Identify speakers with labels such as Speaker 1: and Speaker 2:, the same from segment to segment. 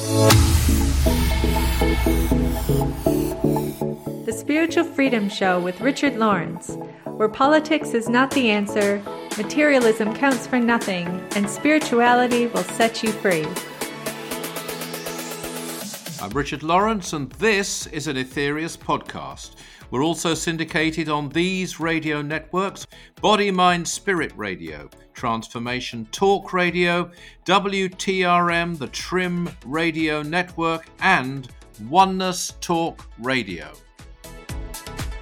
Speaker 1: The Spiritual Freedom Show with Richard Lawrence, where politics is not the answer, materialism counts for nothing, and spirituality will set you free.
Speaker 2: I'm Richard Lawrence, and this is an Aetherius podcast. We're also syndicated on these radio networks Body, Mind, Spirit Radio, Transformation Talk Radio, WTRM, the Trim Radio Network, and Oneness Talk Radio.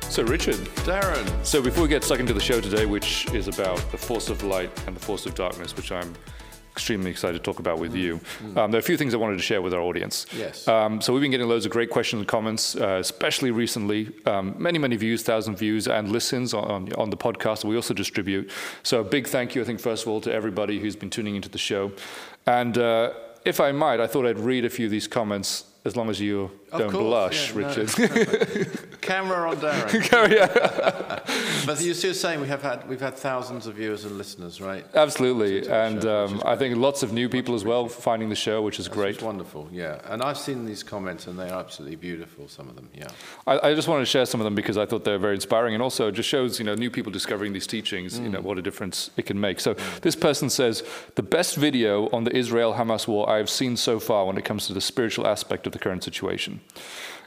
Speaker 3: So, Richard,
Speaker 2: Darren.
Speaker 3: so before we get stuck into the show today, which is about the force of light and the force of darkness, which I'm extremely excited to talk about with you. Um, there are a few things I wanted to share with our audience.
Speaker 2: Yes.
Speaker 3: Um, so we've been getting loads of great questions and comments, uh, especially recently. Um, many, many views, thousand views and listens on, on the podcast that we also distribute. So a big thank you, I think, first of all, to everybody who's been tuning into the show. And uh, if I might, I thought I'd read a few of these comments as long as you
Speaker 2: Of
Speaker 3: don't
Speaker 2: course,
Speaker 3: blush,
Speaker 2: yeah, no.
Speaker 3: Richard.
Speaker 2: Camera on Darren.
Speaker 3: Carry on.
Speaker 2: but you're still saying we have had we've had thousands of viewers and listeners, right?
Speaker 3: Absolutely. And
Speaker 2: show,
Speaker 3: um, I think lots of new people as well finding the show, which is great.
Speaker 2: Wonderful, yeah. And I've seen these comments, and they are absolutely beautiful. Some of them, yeah.
Speaker 3: I, I just wanted to share some of them because I thought they were very inspiring, and also it just shows you know new people discovering these teachings, you
Speaker 2: Mm.
Speaker 3: know what a difference it can make. So this person says the best video on the Israel-Hamas war I've seen so far when it comes to the spiritual aspect of the current situation.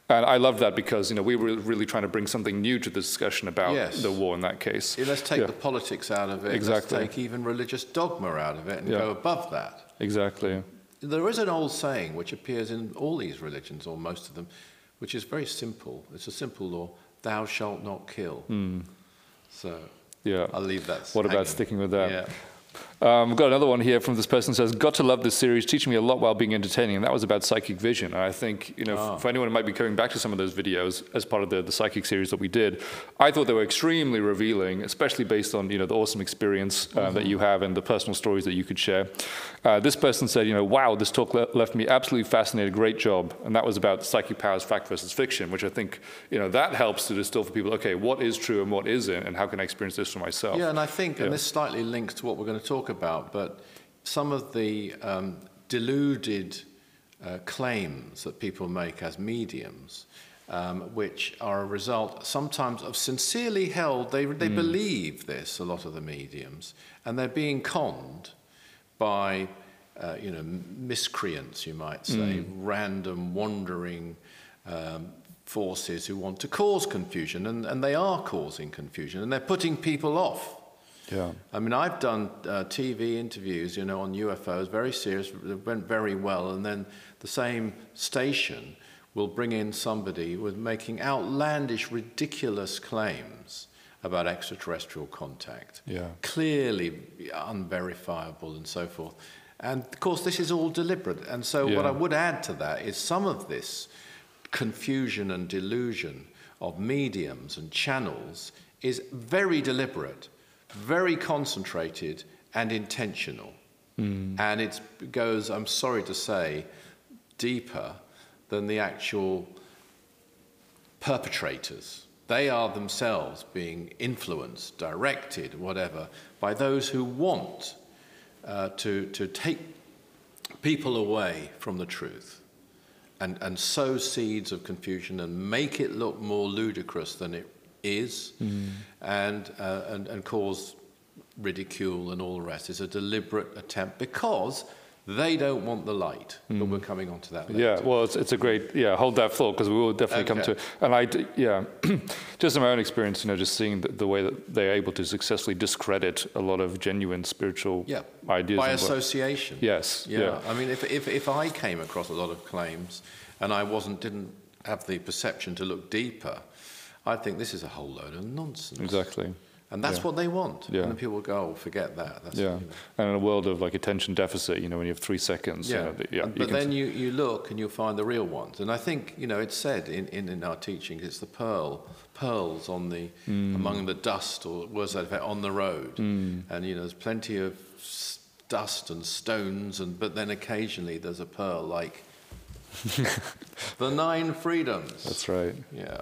Speaker 3: And I love that because you know we were really trying to bring something new to the discussion about
Speaker 2: Yes.
Speaker 3: the war in that case.
Speaker 2: Yeah, let's take
Speaker 3: Yeah.
Speaker 2: the politics out of it.
Speaker 3: Exactly.
Speaker 2: Let's take even religious dogma out of it and
Speaker 3: Yeah.
Speaker 2: go above that.
Speaker 3: Exactly.
Speaker 2: There is an old saying which appears in all these religions, or most of them, which is very simple. It's a simple law: "Thou shalt not kill." Hmm. So
Speaker 3: Yeah.
Speaker 2: I'll leave that.
Speaker 3: What about sticking with that?
Speaker 2: Yeah.
Speaker 3: Um, we've got another one here from this person says, "Got to love this series, teaching me a lot while being entertaining." And that was about psychic vision. And I think you know, f- for anyone who might be coming back to some of those videos as part of the, the psychic series that we did, I thought they were extremely revealing, especially based on you know the awesome experience uh,
Speaker 2: Mm-hmm.
Speaker 3: that you have and the personal stories that you could share. Uh, this person said, "You know, wow, this talk le- left me absolutely fascinated. Great job." And that was about psychic powers, fact versus fiction, which I think you know that helps to distill for people. Okay, what is true and what isn't, and how can I experience this for myself?
Speaker 2: Yeah, and I think,
Speaker 3: Yeah.
Speaker 2: and this slightly links to what we're going to talk about, but some of the um, deluded uh, claims that people make as mediums, um, which are a result sometimes of sincerely held, they, they believe this, a lot of the mediums, and they're being conned by, uh, you know, miscreants, you might say, random wandering um, forces who want to cause confusion, and, and they are causing confusion, and they're putting people off.
Speaker 3: Yeah.
Speaker 2: I mean, I've done uh, TV interviews, you know, on UFOs, very serious, it went very well, and then the same station will bring in somebody with making outlandish, ridiculous claims about extraterrestrial contact.
Speaker 3: Yeah.
Speaker 2: Clearly unverifiable and so forth. And of course, this is all deliberate. And so, what I would add to that is some of this confusion and delusion of mediums and channels is very deliberate, very concentrated, and intentional. And it goes, I'm sorry to say, deeper than the actual perpetrators. They are themselves being influenced, directed, whatever, by those who want uh, to, to take people away from the truth and, and sow seeds of confusion and make it look more ludicrous than it is and, uh, and, and cause ridicule and all the rest. It's a deliberate attempt because they don't want the light. But we're coming on to that later.
Speaker 3: Yeah, well, it's, it's a great, yeah, hold that thought because we will definitely come to it. And I, yeah, just in my own experience, you know, just seeing the, the way that they're able to successfully discredit a lot of genuine spiritual
Speaker 2: Yeah,
Speaker 3: ideas.
Speaker 2: by
Speaker 3: and what-
Speaker 2: association.
Speaker 3: Yes,
Speaker 2: Yeah.
Speaker 3: yeah.
Speaker 2: I mean, if, if, if I came across a lot of claims and I wasn't, didn't have the perception to look deeper, I'd think this is a whole load of nonsense.
Speaker 3: Exactly.
Speaker 2: And that's
Speaker 3: Yeah.
Speaker 2: what they want.
Speaker 3: Yeah.
Speaker 2: And people go, oh, forget that. That's,
Speaker 3: Yeah.
Speaker 2: you know.
Speaker 3: And in a world of like attention deficit, you know, when you have three seconds, you
Speaker 2: Yeah,
Speaker 3: know, the- yeah
Speaker 2: And-
Speaker 3: you
Speaker 2: but
Speaker 3: can-
Speaker 2: then you, you look and you'll find the real ones. And I think, you know, it's said in, in, in our teachings, it's the pearl, pearls on the,
Speaker 3: Hmm.
Speaker 2: among the dust, or was that effect, on the road. And, you know, there's plenty of dust and stones, and but then occasionally there's a pearl like the nine freedoms.
Speaker 3: That's right.
Speaker 2: Yeah.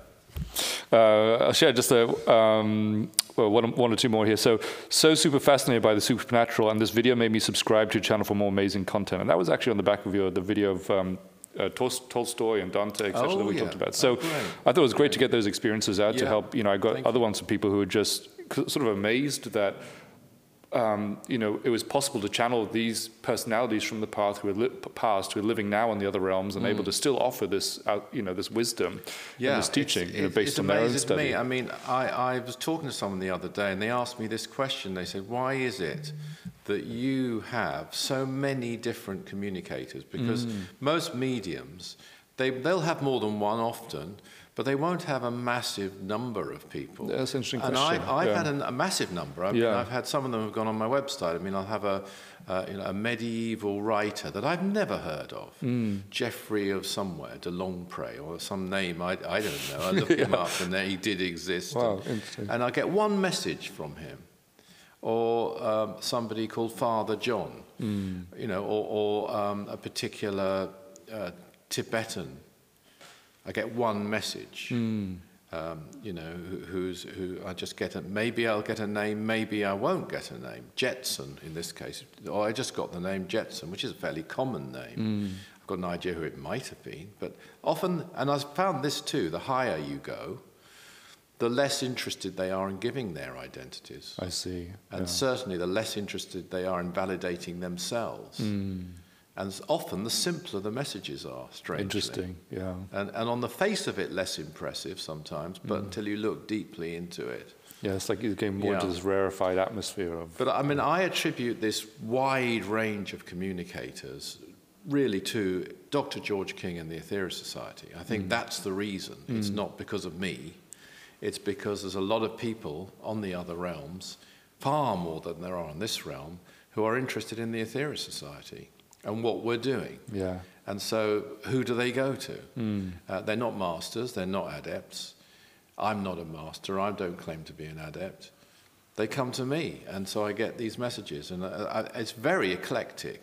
Speaker 3: Uh, I'll share just a, um, well, one, one or two more here. So, so super fascinated by the supernatural, and this video made me subscribe to your channel for more amazing content. And that was actually on the back of your the video of um, uh, Tol- Tolstoy and Dante, etc.
Speaker 2: Oh,
Speaker 3: that we
Speaker 2: yeah.
Speaker 3: talked about.
Speaker 2: Oh,
Speaker 3: So
Speaker 2: great.
Speaker 3: I thought it was great to get those experiences out to help. You know, I got
Speaker 2: Thank
Speaker 3: other ones from people who were just c- sort of amazed that. Um, you know, it was possible to channel these personalities from the past who are past who are living now in the other realms and able to still offer this, out, you know, this wisdom and this teaching,
Speaker 2: it's-
Speaker 3: you know, based on their own study.
Speaker 2: Me. I mean, I, I was talking to someone the other day, and they asked me this question. They said, "Why is it that you have so many different communicators? Because
Speaker 3: Mm.
Speaker 2: most mediums, they they'll have more than one often." But they won't have a massive number of people.
Speaker 3: That's an interesting
Speaker 2: and
Speaker 3: question,
Speaker 2: I've, I've
Speaker 3: yeah.
Speaker 2: had an, a massive number. I mean,
Speaker 3: Yeah.
Speaker 2: I've had some of them have gone on my website. I mean, I'll have a, uh, you know, a medieval writer that I've never heard of,
Speaker 3: Hmm.
Speaker 2: Geoffrey of somewhere, de Longpre, or some name I, I don't know. I look him up, and there he did exist.
Speaker 3: Wow,
Speaker 2: and,
Speaker 3: interesting.
Speaker 2: and I get one message from him, or um, somebody called Father John,
Speaker 3: Hmm.
Speaker 2: you know, or, or um, a particular uh, Tibetan. I get one message
Speaker 3: Hmm.
Speaker 2: um, you know, who, who's, who I just get a, maybe I'll get a name, maybe I won't get a name. Jetson in this case, or I just got the name Jetson, which is a fairly common name. I've got an idea who it might have been, but often, and I've found this too, the higher you go, the less interested they are in giving their identities.
Speaker 3: I see.
Speaker 2: And
Speaker 3: yeah.
Speaker 2: certainly the less interested they are in validating themselves. And often the simpler the messages are, strangely.
Speaker 3: Interesting. Yeah.
Speaker 2: And, and on the face of it, less impressive sometimes, but hmm. until you look deeply into it.
Speaker 3: Yeah, it's like you're getting more into this rarefied atmosphere of.
Speaker 2: But I mean, I attribute this wide range of communicators really to Dr. George King and the Aetherius Society. I think hmm. that's the reason. It's hmm. not because of me, it's because there's a lot of people on the other realms, far more than there are in this realm, who are interested in the Aetherius Society and what we're doing.
Speaker 3: Yeah.
Speaker 2: And so, who do they go to? Uh, they're not masters, they're not adepts. I'm not a master, I don't claim to be an adept. They come to me, and so I get these messages, and uh, I, it's very eclectic.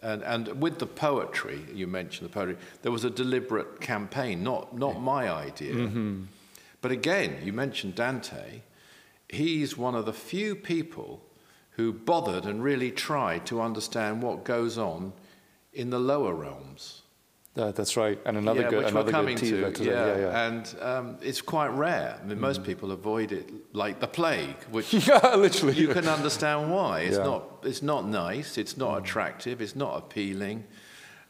Speaker 2: And, and with the poetry, you mentioned the poetry, there was a deliberate campaign, not, not my idea. But again, you mentioned Dante. He's one of the few people who bothered and really tried to understand what goes on in the lower realms.
Speaker 3: That's right. And another
Speaker 2: yeah,
Speaker 3: good,
Speaker 2: which
Speaker 3: another
Speaker 2: we're coming to.
Speaker 3: today.
Speaker 2: Yeah,
Speaker 3: Yeah, yeah.
Speaker 2: and um, it's quite rare. I mean, most people avoid it like the plague, which
Speaker 3: yeah, literally.
Speaker 2: you can understand why. It's
Speaker 3: Yeah.
Speaker 2: not. It's not nice. It's not attractive. It's not appealing.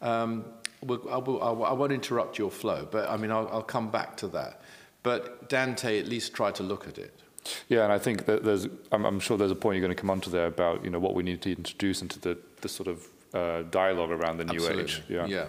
Speaker 2: Um, we'll- I, will, I will- I won't interrupt your flow, but I mean, I'll, I'll come back to that. But Dante at least tried to look at it.
Speaker 3: Yeah, and I think that there's, I'm, I'm sure there's a point you're going to come onto there about, you know, what we need to introduce into the, the sort of uh, dialogue around the new
Speaker 2: Absolutely.
Speaker 3: age.
Speaker 2: Yeah. yeah.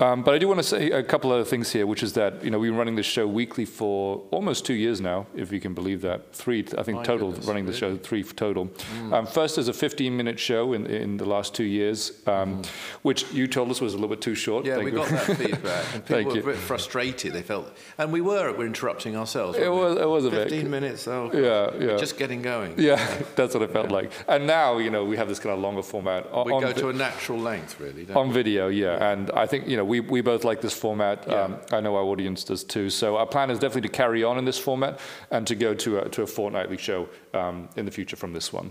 Speaker 3: Um, but I do want to say a couple other things here, which is that you know we've been running this show weekly for almost two years now, if you can believe that. Three, I think
Speaker 2: My
Speaker 3: total,
Speaker 2: goodness,
Speaker 3: running the show three total. Um, first, as a 15-minute show in in the last two years, um, which you told us was a little bit too short.
Speaker 2: Yeah,
Speaker 3: Thank
Speaker 2: we
Speaker 3: you.
Speaker 2: got that feedback. And
Speaker 3: Thank
Speaker 2: people
Speaker 3: you.
Speaker 2: were a bit frustrated. They felt, and we were. We're interrupting ourselves.
Speaker 3: It was- it was a bit.
Speaker 2: Fifteen minutes. Oh,
Speaker 3: Yeah, yeah.
Speaker 2: We're just getting going.
Speaker 3: Yeah, that's what it felt like. And now, you know, we have this kind of longer format.
Speaker 2: We
Speaker 3: on
Speaker 2: go
Speaker 3: vi-
Speaker 2: to a natural length, really. Don't
Speaker 3: on video, yeah. And I think, you know, we, we both like this format. Um, I know our audience does too. So our plan is definitely to carry on in this format and to go to a, to a fortnightly show um, in the future from this one.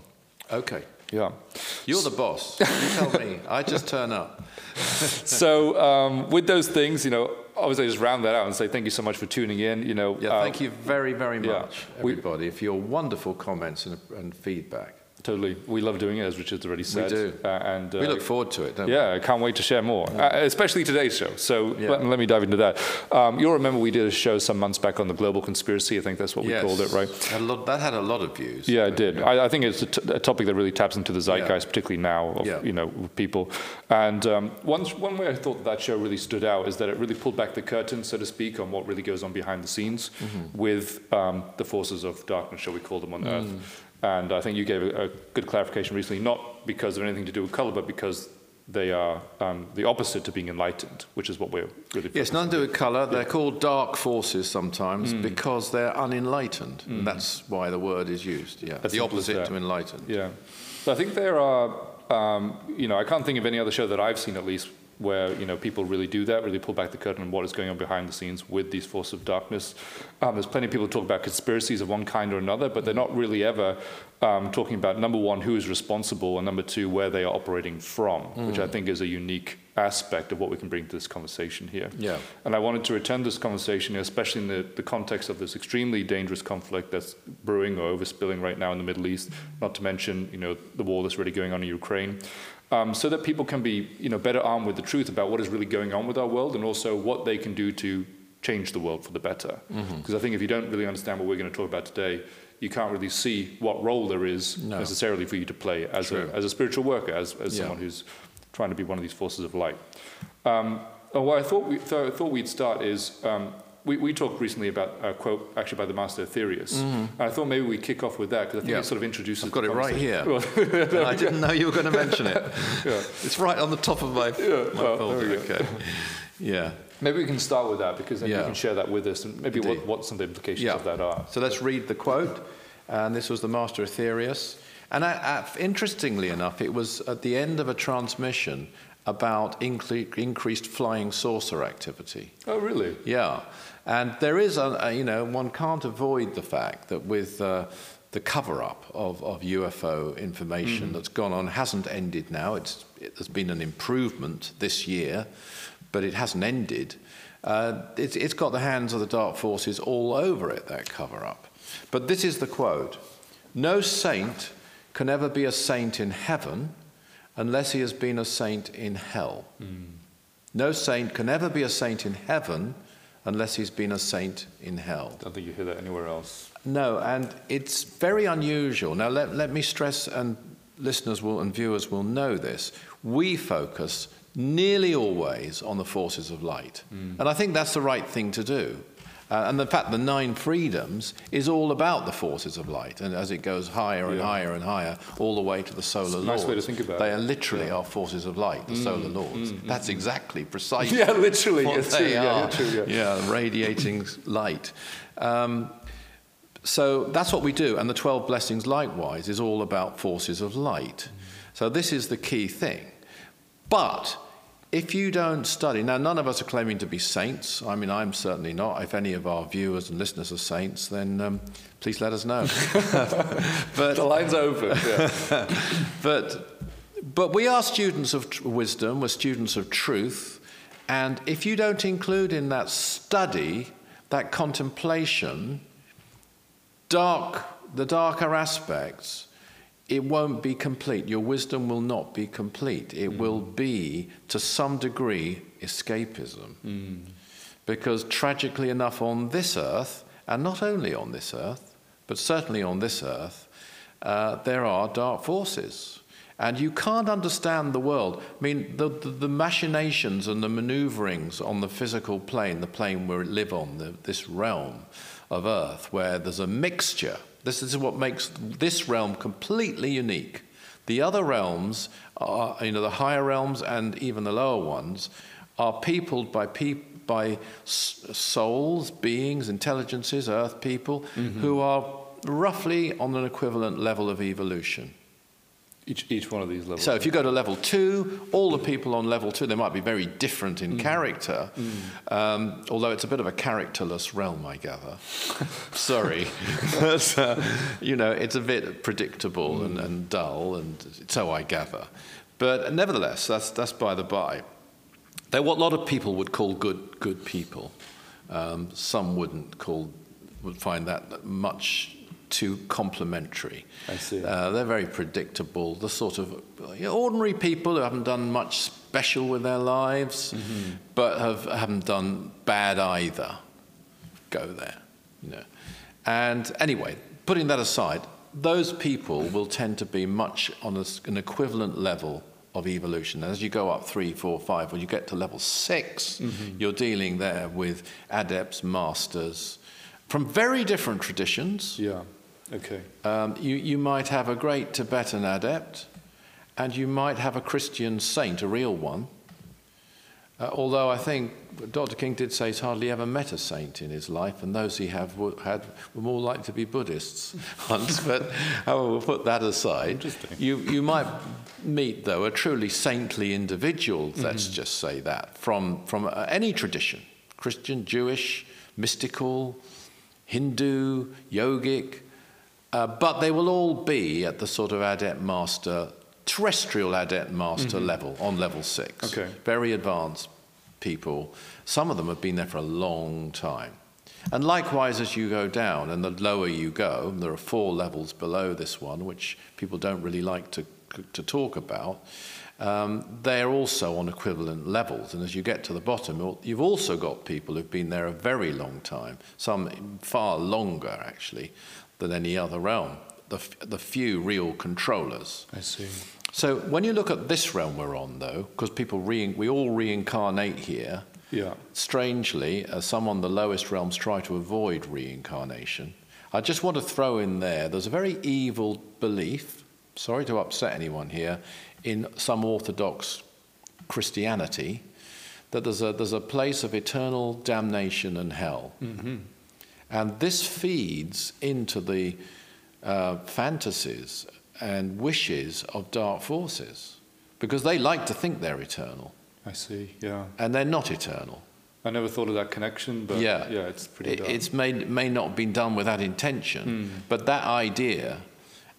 Speaker 2: Okay.
Speaker 3: Yeah.
Speaker 2: You're the boss. You tell me. I just turn up.
Speaker 3: So um, with those things, you know, obviously just round that out and say thank you so much for tuning in. You know,
Speaker 2: Yeah,
Speaker 3: uh,
Speaker 2: thank you very, very
Speaker 3: yeah.
Speaker 2: much,
Speaker 3: We-
Speaker 2: everybody, for your wonderful comments and, and feedback.
Speaker 3: Totally. We love doing it, as Richard's already said.
Speaker 2: We do.
Speaker 3: Uh, and, uh,
Speaker 2: We look forward to it, don't
Speaker 3: Yeah, I can't wait to share more, uh, especially today's show. So
Speaker 2: Yeah.
Speaker 3: let, let me dive into that. Um, you'll remember we did a show some months back on the global conspiracy. I think that's what
Speaker 2: we?
Speaker 3: we called it, right?
Speaker 2: Lot, that had a lot of views.
Speaker 3: Yeah, it did. I, I think it's a, t- a topic that really taps into the zeitgeist, particularly now, of,
Speaker 2: Yeah.
Speaker 3: you know, people. And um, one, one way I thought that, that show really stood out is that it really pulled back the curtain, so to speak, on what really goes on behind the scenes
Speaker 2: Mm-hmm.
Speaker 3: with um, the forces of darkness, shall we call them, on
Speaker 2: Mm.
Speaker 3: Earth. And I think you gave a, a good clarification recently, not because of anything to do with color, but because they are um, the opposite to being enlightened, which is what we're really.
Speaker 2: Yes, nothing to do with colour. They're called dark forces sometimes
Speaker 3: Mm.
Speaker 2: because they're unenlightened. And that's why the word is used. Yeah,
Speaker 3: As
Speaker 2: the opposite to enlightened.
Speaker 3: Yeah. So I think there are, um, you know, I can't think of any other show that I've seen at least where you know people really do that, really pull back the curtain on what is going on behind the scenes with these forces of darkness. Um, there's plenty of people talk about conspiracies of one kind or another, but they're not really ever um, talking about number one who is responsible and number two where they are operating from, mm. which I think is a unique aspect of what we can bring to this conversation here.
Speaker 2: Yeah.
Speaker 3: And I wanted to return this conversation, especially in the, the context of this extremely dangerous conflict that's brewing or overspilling right now in the Middle East, not to mention, you know, the war that's really going on in Ukraine. Um, so that people can be, you know, better armed with the truth about what is really going on with our world and also what they can do to change the world for the better. Because mm-hmm. I think if you don't really understand what we're going to talk about today, you can't really see what role there is no. necessarily for you to play as, a, as a spiritual worker, as, as yeah. someone who's trying to be one of these forces of light. Um, what I thought, we, th- thought we'd start is um, we, we talked recently about a quote actually by the master Aetherius. Mm-hmm. I thought maybe we'd kick off with that because I think yeah. it sort of introduces.
Speaker 2: I've got it right here. I didn't know you were going to mention it. yeah. It's right on the top of my, yeah. my well, folder. Okay. Yeah.
Speaker 3: Maybe we can start with that because then you can share that with us and maybe what, what some of the implications of that are.
Speaker 2: So let's read the quote. And this was the master Aetherius. And uh, uh, interestingly enough, it was at the end of a transmission about incre- increased flying saucer activity.
Speaker 3: Oh, really?
Speaker 2: Yeah. And there is, a, a you know, one can't avoid the fact that with uh, the cover up of, of UFO information mm. that's gone on hasn't ended now. It's, it, there's been an improvement this year, but it hasn't ended. Uh, it's, it's got the hands of the dark forces all over it, that cover up. But this is the quote No saint can ever be a saint in heaven unless he has been a saint in hell. Mm. No saint can ever be a saint in heaven unless he's been a saint in hell.
Speaker 3: I don't think you hear that anywhere else.
Speaker 2: No, and it's very unusual. Now, let, let me stress, and listeners will, and viewers will know this. We focus nearly always on the forces of light. Mm. And I think that's the right thing to do. Uh, and in fact, the nine freedoms is all about the forces of light, and as it goes higher and yeah. higher and higher, all the way to the solar laws.
Speaker 3: Nice way to think about
Speaker 2: they
Speaker 3: it.
Speaker 2: are literally yeah. our forces of light, the mm, solar laws. Mm, mm, That's mm. exactly precisely.
Speaker 3: Yeah, literally.
Speaker 2: What
Speaker 3: they
Speaker 2: true, are. Yeah, yeah, radiating light. Um, so that's what we do, and the 12 blessings, likewise, is all about forces of light. Mm. So this is the key thing. But if you don't study, now none of us are claiming to be saints. I mean, I'm certainly not. If any of our viewers and listeners are saints, then um, please let us know.
Speaker 3: but the line's open. Yeah.
Speaker 2: but but we are students of tr- wisdom. We're students of truth, and if you don't include in that study, that contemplation, dark the darker aspects it won't be complete. Your wisdom will not be complete. It mm. will be, to some degree, escapism. Mm. Because tragically enough, on this earth, and not only on this earth, but certainly on this earth, uh, there are dark forces. And you can't understand the world. I mean, the, the, the, machinations and the maneuverings on the physical plane, the plane we live on, the, this realm of earth, where there's a mixture this is what makes this realm completely unique. The other realms, are, you know, the higher realms and even the lower ones, are peopled by people by souls, beings, intelligences, earth people, mm-hmm. who are roughly on an equivalent level of evolution.
Speaker 3: Each, each one of these levels.
Speaker 2: So if you go to level two, all the people on level two, they might be very different in mm. character, mm. Um, although it's a bit of a characterless realm, I gather. Sorry. but, uh, you know, it's a bit predictable mm. and, and dull, and so I gather. But nevertheless, that's, that's by the by. They're what a lot of people would call good, good people. Um, some wouldn't call, would find that much too complimentary.
Speaker 3: I see. Uh,
Speaker 2: they're very predictable. The sort of you know, ordinary people who haven't done much special with their lives, mm-hmm. but have haven't done bad either. Go there, you know. And anyway, putting that aside, those people will tend to be much on a, an equivalent level of evolution. As you go up three, four, five, when you get to level 6 you mm-hmm. you're dealing there with adepts, masters, from very different traditions.
Speaker 3: Yeah Okay.
Speaker 2: Um, you, you might have a great Tibetan adept, and you might have a Christian saint, a real one. Uh, although I think Dr. King did say he's hardly ever met a saint in his life, and those he have were, had were more likely to be Buddhists once. but however, we'll put that aside. You, you might meet, though, a truly saintly individual, let's mm-hmm. just say that, from, from uh, any tradition Christian, Jewish, mystical, Hindu, yogic, uh, but they will all be at the sort of adept master terrestrial adept master mm-hmm. level on level six.
Speaker 3: Okay.
Speaker 2: Very advanced people. Some of them have been there for a long time. And likewise, as you go down, and the lower you go, there are four levels below this one, which people don't really like to, to talk about. Um, they're also on equivalent levels. And as you get to the bottom, you've also got people who've been there a very long time, some far longer, actually, than any other realm. The, the few real controllers.
Speaker 3: I see.
Speaker 2: So when you look at this realm we're on, though, because people re- we all reincarnate here.
Speaker 3: Yeah.
Speaker 2: Strangely, as some on the lowest realms try to avoid reincarnation, I just want to throw in there. There's a very evil belief. Sorry to upset anyone here, in some Orthodox Christianity, that there's a there's a place of eternal damnation and hell,
Speaker 3: mm-hmm.
Speaker 2: And this feeds into the uh, fantasies and wishes of dark forces because they like to think they're eternal.
Speaker 3: I see, yeah.
Speaker 2: And they're not eternal.
Speaker 3: I never thought of that connection, but yeah, yeah it's pretty
Speaker 2: it, It's may, may not have been done with that intention, mm. but that idea.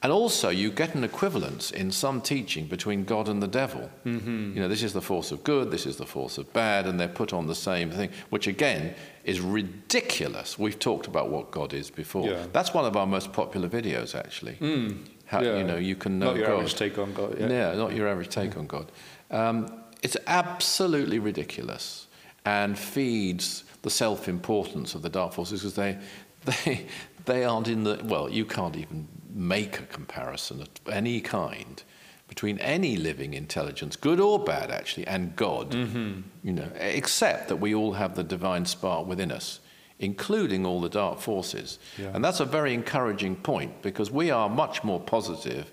Speaker 2: And also, you get an equivalence in some teaching between God and the devil.
Speaker 3: Mm-hmm.
Speaker 2: You know, this is the force of good, this is the force of bad, and they're put on the same thing, which again is ridiculous. We've talked about what God is before.
Speaker 3: Yeah.
Speaker 2: That's one of our most popular videos, actually.
Speaker 3: Mm.
Speaker 2: How, yeah. You know, you can know
Speaker 3: not your
Speaker 2: God.
Speaker 3: average take on God. Yeah,
Speaker 2: yeah not your average take on God. Um, it's absolutely ridiculous and feeds the self-importance of the dark forces because they, they, they aren't in the well. You can't even make a comparison of any kind between any living intelligence, good or bad, actually, and God.
Speaker 3: Mm-hmm.
Speaker 2: You know, except that we all have the divine spark within us including all the dark forces.
Speaker 3: Yeah.
Speaker 2: And that's a very encouraging point because we are much more positive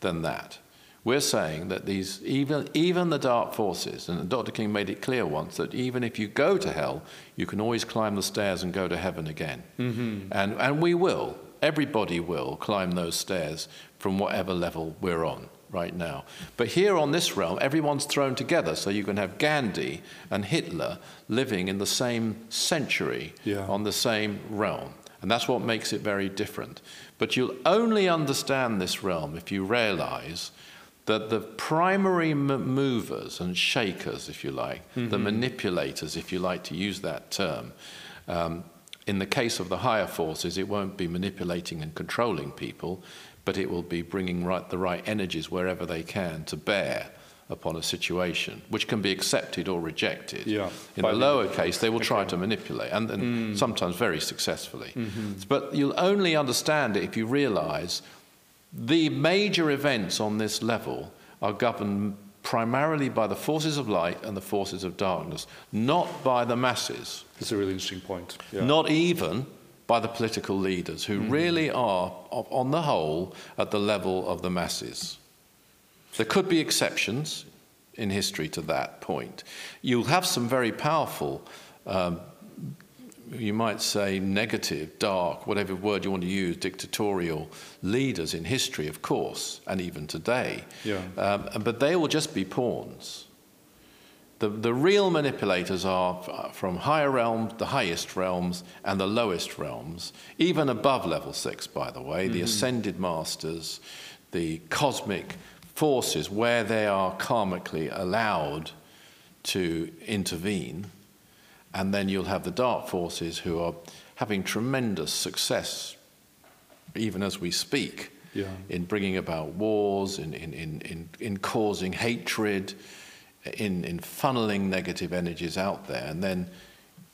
Speaker 2: than that. We're saying that these, even, even the dark forces, and Dr. King made it clear once that even if you go to hell, you can always climb the stairs and go to heaven again.
Speaker 3: Mm-hmm.
Speaker 2: And, and we will, everybody will climb those stairs from whatever level we're on right now. But here on this realm, everyone's thrown together, so you can have Gandhi and Hitler living in the same century
Speaker 3: yeah.
Speaker 2: on the same realm. And that's what makes it very different. But you'll only understand this realm if you realize that the primary m- movers and shakers, if you like, mm-hmm. the manipulators, if you like to use that term, um, in the case of the higher forces, it won't be manipulating and controlling people but it will be bringing right, the right energies wherever they can to bear upon a situation, which can be accepted or rejected.
Speaker 3: Yeah,
Speaker 2: in the lower case, they will try to manipulate, and, and
Speaker 3: mm.
Speaker 2: sometimes very successfully.
Speaker 3: Mm-hmm.
Speaker 2: But you'll only understand it if you realize the major events on this level are governed primarily by the forces of light and the forces of darkness, not by the masses.
Speaker 3: That's a really interesting point. Yeah.
Speaker 2: Not even by the political leaders who mm. really are, on the whole, at the level of the masses. There could be exceptions in history to that point. You'll have some very powerful, um, you might say negative, dark, whatever word you want to use, dictatorial leaders in history, of course, and even today.
Speaker 3: Yeah.
Speaker 2: Um, but they will just be pawns. The, the real manipulators are from higher realms, the highest realms, and the lowest realms, even above level six, by the way, mm-hmm. the ascended masters, the cosmic forces, where they are karmically allowed to intervene. And then you'll have the dark forces who are having tremendous success, even as we speak,
Speaker 3: yeah.
Speaker 2: in bringing about wars, in, in, in, in, in causing hatred in, in funneling negative energies out there. And then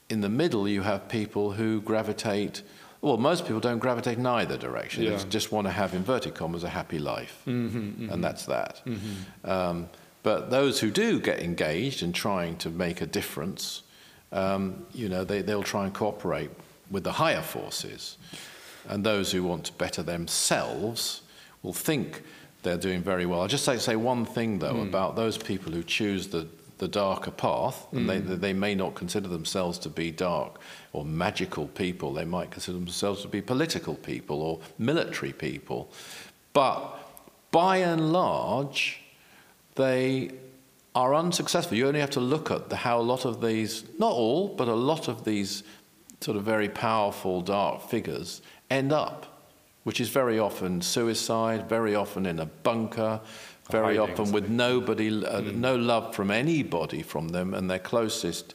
Speaker 2: in the middle, you have people who gravitate. Well, most people don't gravitate in either direction.
Speaker 3: Yeah.
Speaker 2: They just want to have, inverted commas, a happy life.
Speaker 3: Mm-hmm, mm-hmm.
Speaker 2: And that's that.
Speaker 3: Mm-hmm.
Speaker 2: Um, but those who do get engaged in trying to make a difference, um, you know, they, they'll try and cooperate with the higher forces. And those who want to better themselves will think they're doing very well. I'll just say, say one thing, though, mm. about those people who choose the, the darker path, and they, they may not consider themselves to be dark or magical people. They might consider themselves to be political people or military people. But by and large, they are unsuccessful. You only have to look at the, how a lot of these, not all, but a lot of these sort of very powerful dark figures end up, which is very often suicide, very often in a bunker, very
Speaker 3: Hiding,
Speaker 2: often with nobody, uh, no love from anybody from them, and their closest,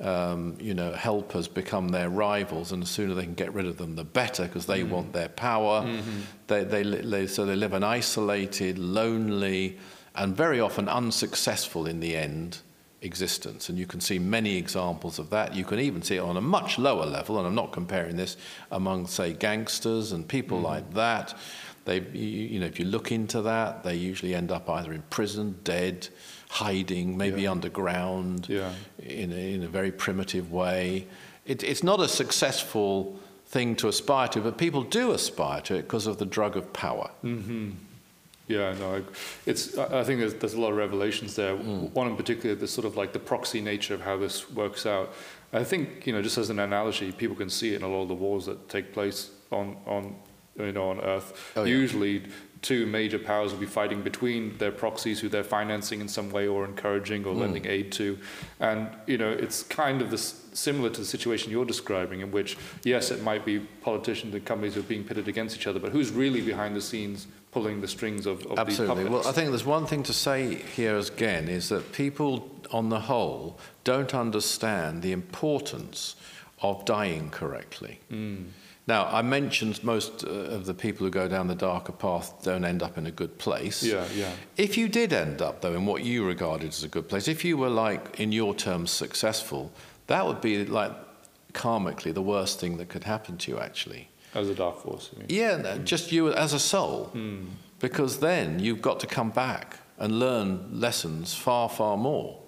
Speaker 2: um, you know, helpers become their rivals, and the sooner they can get rid of them, the better, because they want their power. They, they, they, so they live an isolated, lonely, and very often unsuccessful in the end existence. And you can see many examples of that. You can even see it on a much lower level, and I'm not comparing this among, say, gangsters and people hmm. like that. They, you, know, if you look into that, they usually end up either in prison, dead, hiding, maybe underground,
Speaker 3: Yeah.
Speaker 2: in, a, in a very primitive way. It, it's not a successful thing to aspire to, but people do aspire to it because of the drug of power. Mm-hmm.
Speaker 3: Yeah, no, I- it's. I think there's, there's a lot of revelations there. Hmm. One in particular, the sort of like the proxy nature of how this works out. I think you know, just as an analogy, people can see it in a lot of the wars that take place on on you know on Earth.
Speaker 2: Oh, yeah.
Speaker 3: Usually, two major powers will be fighting between their proxies, who they're financing in some way or encouraging or hmm. lending aid to, and you know, it's kind of this similar to the situation you're describing, in which yes, it might be politicians and companies who are being pitted against each other, but who's really behind the scenes pulling the strings of, of
Speaker 2: Absolutely. Well, I think there's one thing to say here again is that people, on the whole, don't understand the importance of dying correctly. Now, I mentioned most uh, of the people who go down the darker path don't end up in a good place.
Speaker 3: Yeah, yeah.
Speaker 2: If you did end up, though, in what you regarded as a good place, if you were, like, in your terms, successful, that would be, like, karmically the worst thing that could happen to you, actually.
Speaker 3: As a dark force.
Speaker 2: Yeah, no, just you as a soul. Hmm. Because then you've got to come back and learn lessons far, far more.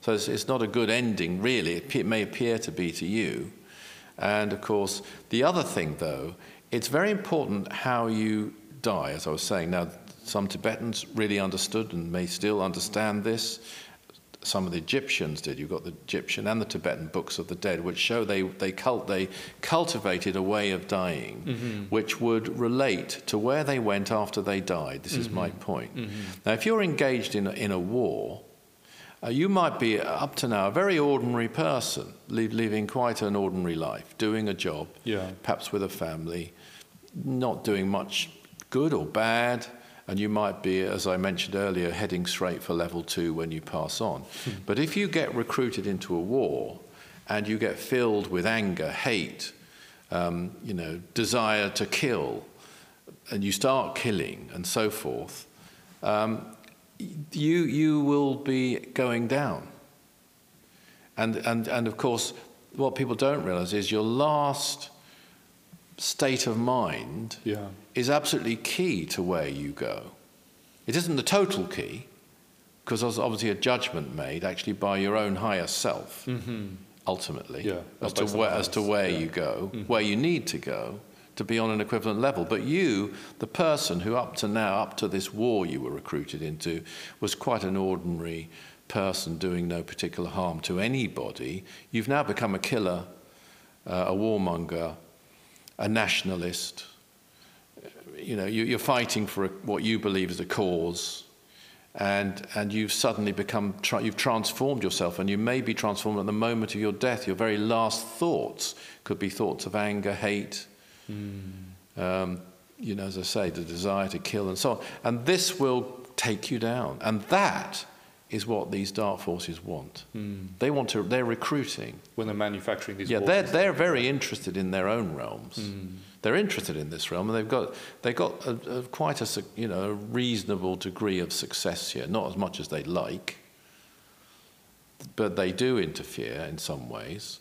Speaker 2: So it's, it's not a good ending, really. It may appear to be to you. And of course, the other thing, though, it's very important how you die, as I was saying. Now, some Tibetans really understood and may still understand this. Some of the Egyptians did. You've got the Egyptian and the Tibetan books of the dead, which show they, they, cult, they cultivated a way of dying mm-hmm. which would relate to where they went after they died. This is mm-hmm. my point. Mm-hmm. Now, if you're engaged in a, in a war, uh, you might be, up to now, a very ordinary person, li- living quite an ordinary life, doing a job,
Speaker 3: Yeah.
Speaker 2: perhaps with a family, not doing much good or bad, and you might be, as I mentioned earlier, heading straight for level two when you pass on. But if you get recruited into a war and you get filled with anger, hate, um, you know, desire to kill, and you start killing and so forth, um, you, you will be going down. And, and, and of course, what people don't realize is your last state of mind
Speaker 3: Yeah.
Speaker 2: is absolutely key to where you go. It isn't the total key, because there's obviously a judgment made actually by your own higher self, ultimately,
Speaker 3: Yeah,
Speaker 2: as to where, as to where
Speaker 3: yeah. Mm-hmm.
Speaker 2: you go, where you need to go to be on an equivalent level. But you, the person who up to now, up to this war you were recruited into, was quite an ordinary person doing no particular harm to anybody. You've now become a killer, uh, a warmonger, a nationalist. You know, you, you're fighting for a, what you believe is a cause, and and you've suddenly become tra- you've transformed yourself, and you may be transformed at the moment of your death. Your very last thoughts could be thoughts of anger, hate. Um, you know, as I say, the desire to kill and so on. And this will take you down. And that is what these dark forces want. Hmm. They want to, they're recruiting.
Speaker 3: When they're manufacturing these
Speaker 2: Yeah, they're, they're very interested in their own realms. Hmm. They're interested in this realm, and they've got, they've got a, a, quite a, you know, a reasonable degree of success here. Not as much as they'd like, but they do interfere in some ways.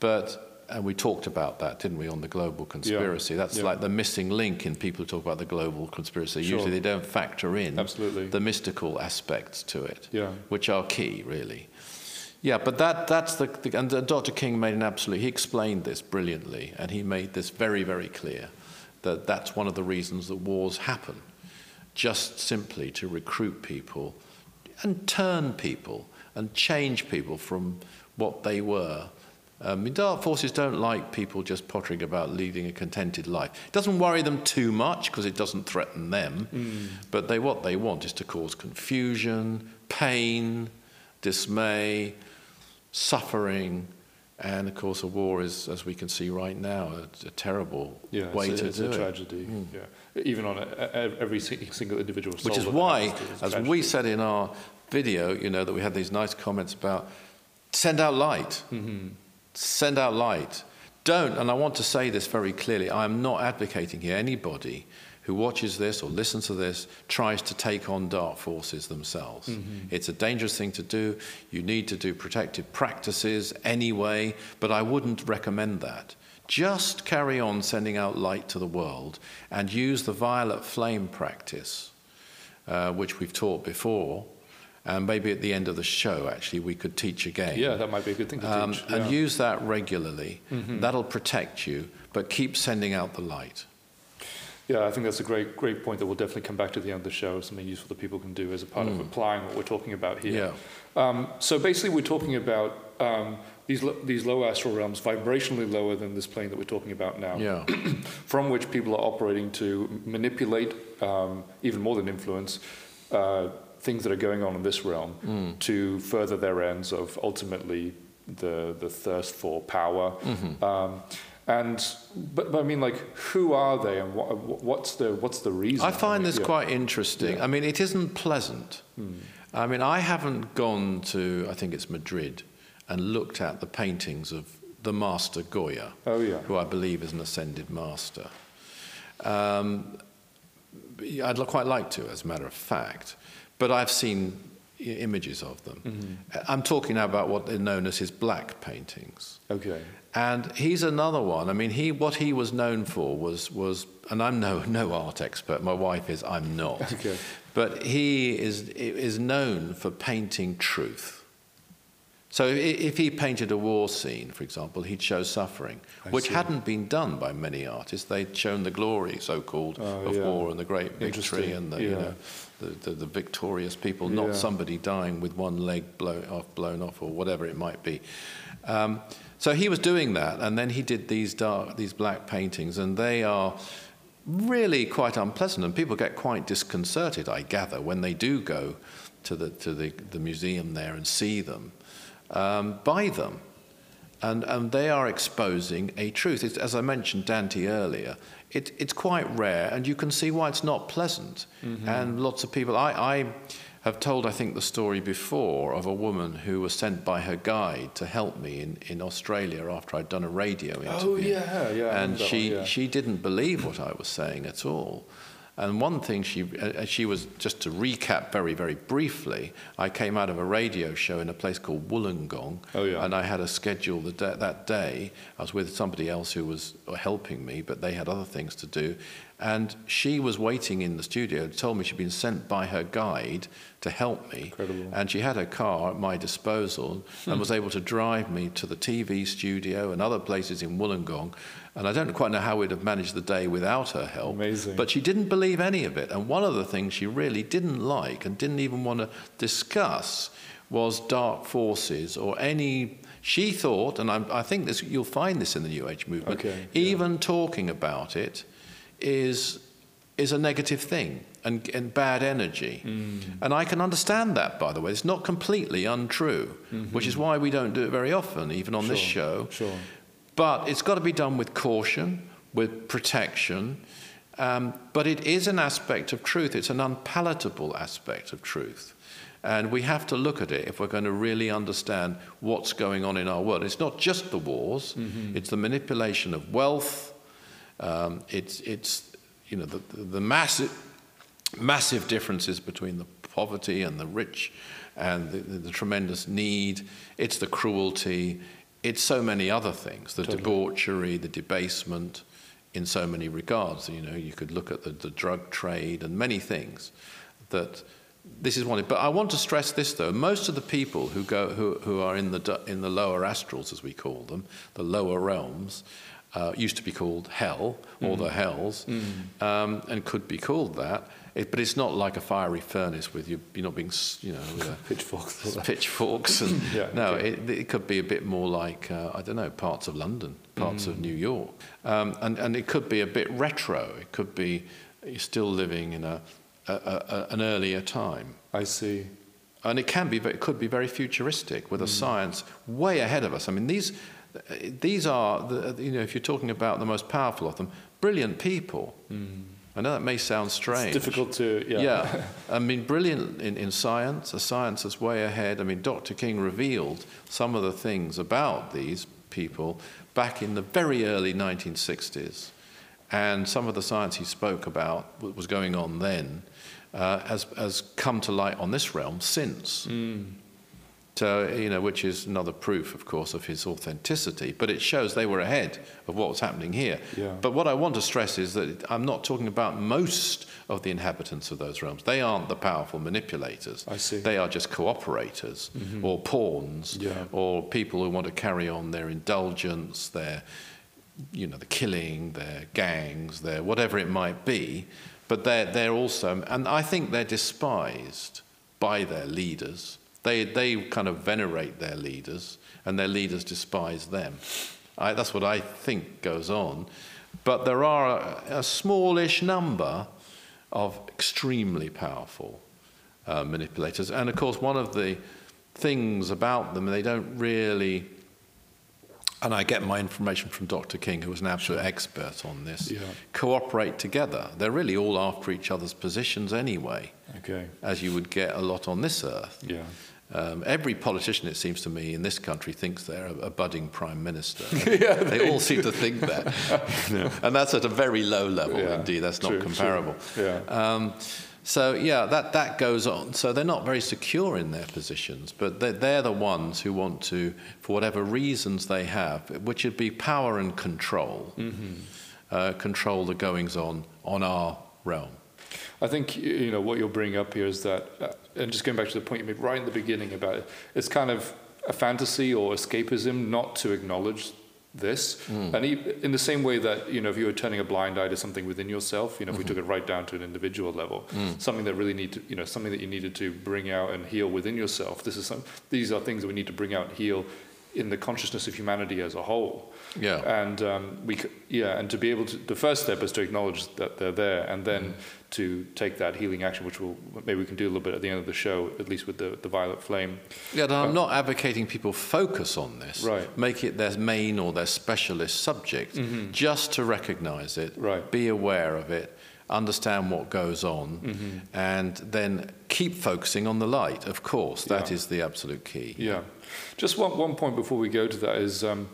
Speaker 2: But and we talked about that, didn't we, on the global conspiracy? That's
Speaker 3: yeah.
Speaker 2: like the missing link in people who talk about the global conspiracy.
Speaker 3: Sure.
Speaker 2: Usually they don't factor in
Speaker 3: Absolutely.
Speaker 2: the mystical aspects to it,
Speaker 3: Yeah.
Speaker 2: which are key, really. Yeah, but that, that's the, the and uh, Dr. King made an absolute, he explained this brilliantly, and he made this very, very clear that that's one of the reasons that wars happen, just simply to recruit people and turn people and change people from what they were. Um, dark forces don't like people just pottering about leading a contented life. It doesn't worry them too much because it doesn't threaten them. Mm. But they, what they want is to cause confusion, pain, dismay, suffering, and of course, a war is, as we can see right now, a, a terrible
Speaker 3: yeah,
Speaker 2: way
Speaker 3: it's
Speaker 2: to
Speaker 3: it's
Speaker 2: do
Speaker 3: a tragedy. Mm. Yeah, even on a, a, every single individual.
Speaker 2: Which is why, as tragedy. we said in our video, you know, that we had these nice comments about send out light. Mm-hmm. Send out light. Don't, and I want to say this very clearly, I am not advocating here anybody who watches this or listens to this tries to take on dark forces themselves. Mm-hmm. It's a dangerous thing to do. You need to do protective practices anyway, but I wouldn't recommend that. Just carry on sending out light to the world and use the violet flame practice, uh, which we've taught before, and maybe at the end of the show, actually, we could teach again.
Speaker 3: Yeah, that might be a good thing to um, teach.
Speaker 2: Yeah. And use that regularly. Mm-hmm. That'll protect you, but keep sending out the light.
Speaker 3: Yeah, I think that's a great, great point that we'll definitely come back to at the end of the show. Something useful that people can do as a part mm. of applying what we're talking about here. Yeah. Um, so basically, we're talking about um, these lo- these low astral realms, vibrationally lower than this plane that we're talking about now.
Speaker 2: Yeah.
Speaker 3: from which people are operating to manipulate, um, even more than influence. Uh, things that are going on in this realm mm. to further their ends of ultimately the the thirst for power. Mm-hmm. Um, and but, but, I mean, like, who are they, and what, what's the what's the reason?
Speaker 2: I find this yeah. quite interesting. Yeah. I mean, it isn't pleasant. Hmm. I mean, I haven't gone to I think it's Madrid and looked at the paintings of the master Goya,
Speaker 3: oh, yeah.
Speaker 2: who I believe is an ascended master. Um, I'd quite like to, as a matter of fact. But I've seen images of them. Mm-hmm. I'm talking now about what they're known as his black paintings.
Speaker 3: Okay.
Speaker 2: And he's another one. I mean, he what he was known for was was, and I'm no no art expert. My wife is. I'm not.
Speaker 3: Okay.
Speaker 2: But he is is known for painting truth. So if he painted a war scene, for example, he'd show suffering, I which see. hadn't been done by many artists. They'd shown the glory, so-called, oh, of yeah. war and the great victory and the, yeah. you know, the, the, the, victorious people, not yeah. somebody dying with one leg blown off, blown off or whatever it might be. Um, so he was doing that, and then he did these dark, these black paintings, and they are really quite unpleasant, and people get quite disconcerted, I gather, when they do go to the to the, the museum there and see them um, by them. And, and they are exposing a truth. It's, as I mentioned Dante earlier, it, it's quite rare, and you can see why it's not pleasant. Mm-hmm. And lots of people, I, I have told, I think, the story before of a woman who was sent by her guide to help me in, in Australia after I'd done a radio interview.
Speaker 3: Oh, yeah, yeah.
Speaker 2: And she,
Speaker 3: one, yeah.
Speaker 2: she didn't believe what I was saying at all. And one thing she, uh, she was, just to recap very, very briefly, I came out of a radio show in a place called Wollongong.
Speaker 3: Oh, yeah.
Speaker 2: And I had a schedule the that day. I was with somebody else who was helping me, but they had other things to do. And she was waiting in the studio, told me she'd been sent by her guide to help me.
Speaker 3: Incredible.
Speaker 2: And she had her car at my disposal and was able to drive me to the TV studio and other places in Wollongong and I don't quite know how we'd have managed the day without her help.
Speaker 3: Amazing.
Speaker 2: But she didn't believe any of it. And one of the things she really didn't like and didn't even want to discuss was dark forces or any. She thought, and I, I think this, you'll find this in the New Age movement,
Speaker 3: okay,
Speaker 2: even talking about it is, is a negative thing and, and bad energy. Mm. And I can understand that, by the way. It's not completely untrue, mm-hmm. which is why we don't do it very often, even on
Speaker 3: sure,
Speaker 2: this show.
Speaker 3: Sure.
Speaker 2: But it's got to be done with caution, with protection. Um, but it is an aspect of truth, it's an unpalatable aspect of truth. And we have to look at it if we're going to really understand what's going on in our world. It's not just the wars, mm-hmm. it's the manipulation of wealth, um, it's, it's you know, the, the massive, massive differences between the poverty and the rich and the, the, the tremendous need, it's the cruelty, it's so many other things the totally. debauchery, the debasement, in so many regards. You know, you could look at the, the drug trade and many things that this is one. But I want to stress this though: most of the people who go who, who are in the in the lower astrals, as we call them, the lower realms, uh, used to be called hell or the hells, um, and could be called that. It, but it's not like a fiery furnace with you, you're not being, you know, with a,
Speaker 3: Pitchforks.
Speaker 2: pitchforks. And,
Speaker 3: Yeah,
Speaker 2: no,
Speaker 3: okay.
Speaker 2: it, it could be a bit more like, uh, I don't know, parts of London, parts of New York. Um, and, and it could be a bit retro. It could be you're still living in a, a, a, a- an earlier time.
Speaker 3: I see.
Speaker 2: And it can be, but it could be very futuristic with a science way ahead of us. I mean, these, these are, the, you know, if you're talking about the most powerful of them, brilliant people. I know that may sound strange.
Speaker 3: It's difficult to, yeah.
Speaker 2: Yeah, I mean, brilliant in, in science, a science that's way ahead. I mean, Dr. King revealed some of the things about these people back in the very early 1960s. And some of the science he spoke about, what was going on then, uh, has, has come to light on this realm since. So, you know, which is another proof, of course, of his authenticity. But it shows they were ahead of what was happening here.
Speaker 3: Yeah.
Speaker 2: But what I want to stress is that I'm not talking about most of the inhabitants of those realms. They aren't the powerful manipulators.
Speaker 3: I see.
Speaker 2: They are just cooperators mm-hmm. or pawns
Speaker 3: Yeah.
Speaker 2: or people who want to carry on their indulgence, their, you know, the killing, their gangs, their whatever it might be. But they're, they're also, and I think they're despised by their leaders. They, they kind of venerate their leaders, and their leaders despise them. I, that's what I think goes on. But there are a, a smallish number of extremely powerful uh, manipulators. And of course, one of the things about them, they don't really. And I get my information from Dr. King, who was an absolute expert on this.
Speaker 3: Yeah.
Speaker 2: Cooperate together. They're really all after each other's positions anyway,
Speaker 3: Okay.
Speaker 2: as you would get a lot on this earth.
Speaker 3: Yeah.
Speaker 2: Um, every politician, it seems to me, in this country thinks they're a, a budding prime minister. they, all seem to think that. And that's at a very low level,
Speaker 3: Yeah,
Speaker 2: indeed. That's
Speaker 3: true,
Speaker 2: not comparable.
Speaker 3: true. Yeah.
Speaker 2: Um, so, yeah, that, that goes on. So they're not very secure in their positions, but they're, they're the ones who want to, for whatever reasons they have, which would be power and control,
Speaker 3: Mm-hmm.
Speaker 2: uh, control the goings on on our realm.
Speaker 3: I think you know what you're bringing up here is that, uh, and just going back to the point you made right in the beginning about it, it's kind of a fantasy or escapism not to acknowledge this, hmm. and e- in the same way that you know if you were turning a blind eye to something within yourself, you know if we hmm. took it right down to an individual level, hmm. something that really need to you know something that you needed to bring out and heal within yourself. This is some these are things that we need to bring out and heal in the consciousness of humanity as a whole.
Speaker 2: Yeah.
Speaker 3: And um, we, yeah, and to be able to, the first step is to acknowledge that they're there, and then mm-hmm. to take that healing action, which we'll maybe we can do a little bit at the end of the show, at least with the, the violet flame.
Speaker 2: Yeah, and I'm uh, not advocating people focus on this.
Speaker 3: Right.
Speaker 2: Make it their main or their specialist subject, mm-hmm. just to recognize it,
Speaker 3: Right.
Speaker 2: be aware of it, understand what goes on, mm-hmm. and then keep focusing on the light, of course. that is
Speaker 3: Yeah.
Speaker 2: the absolute key.
Speaker 3: Yeah. Just one, one point before we go to that is um,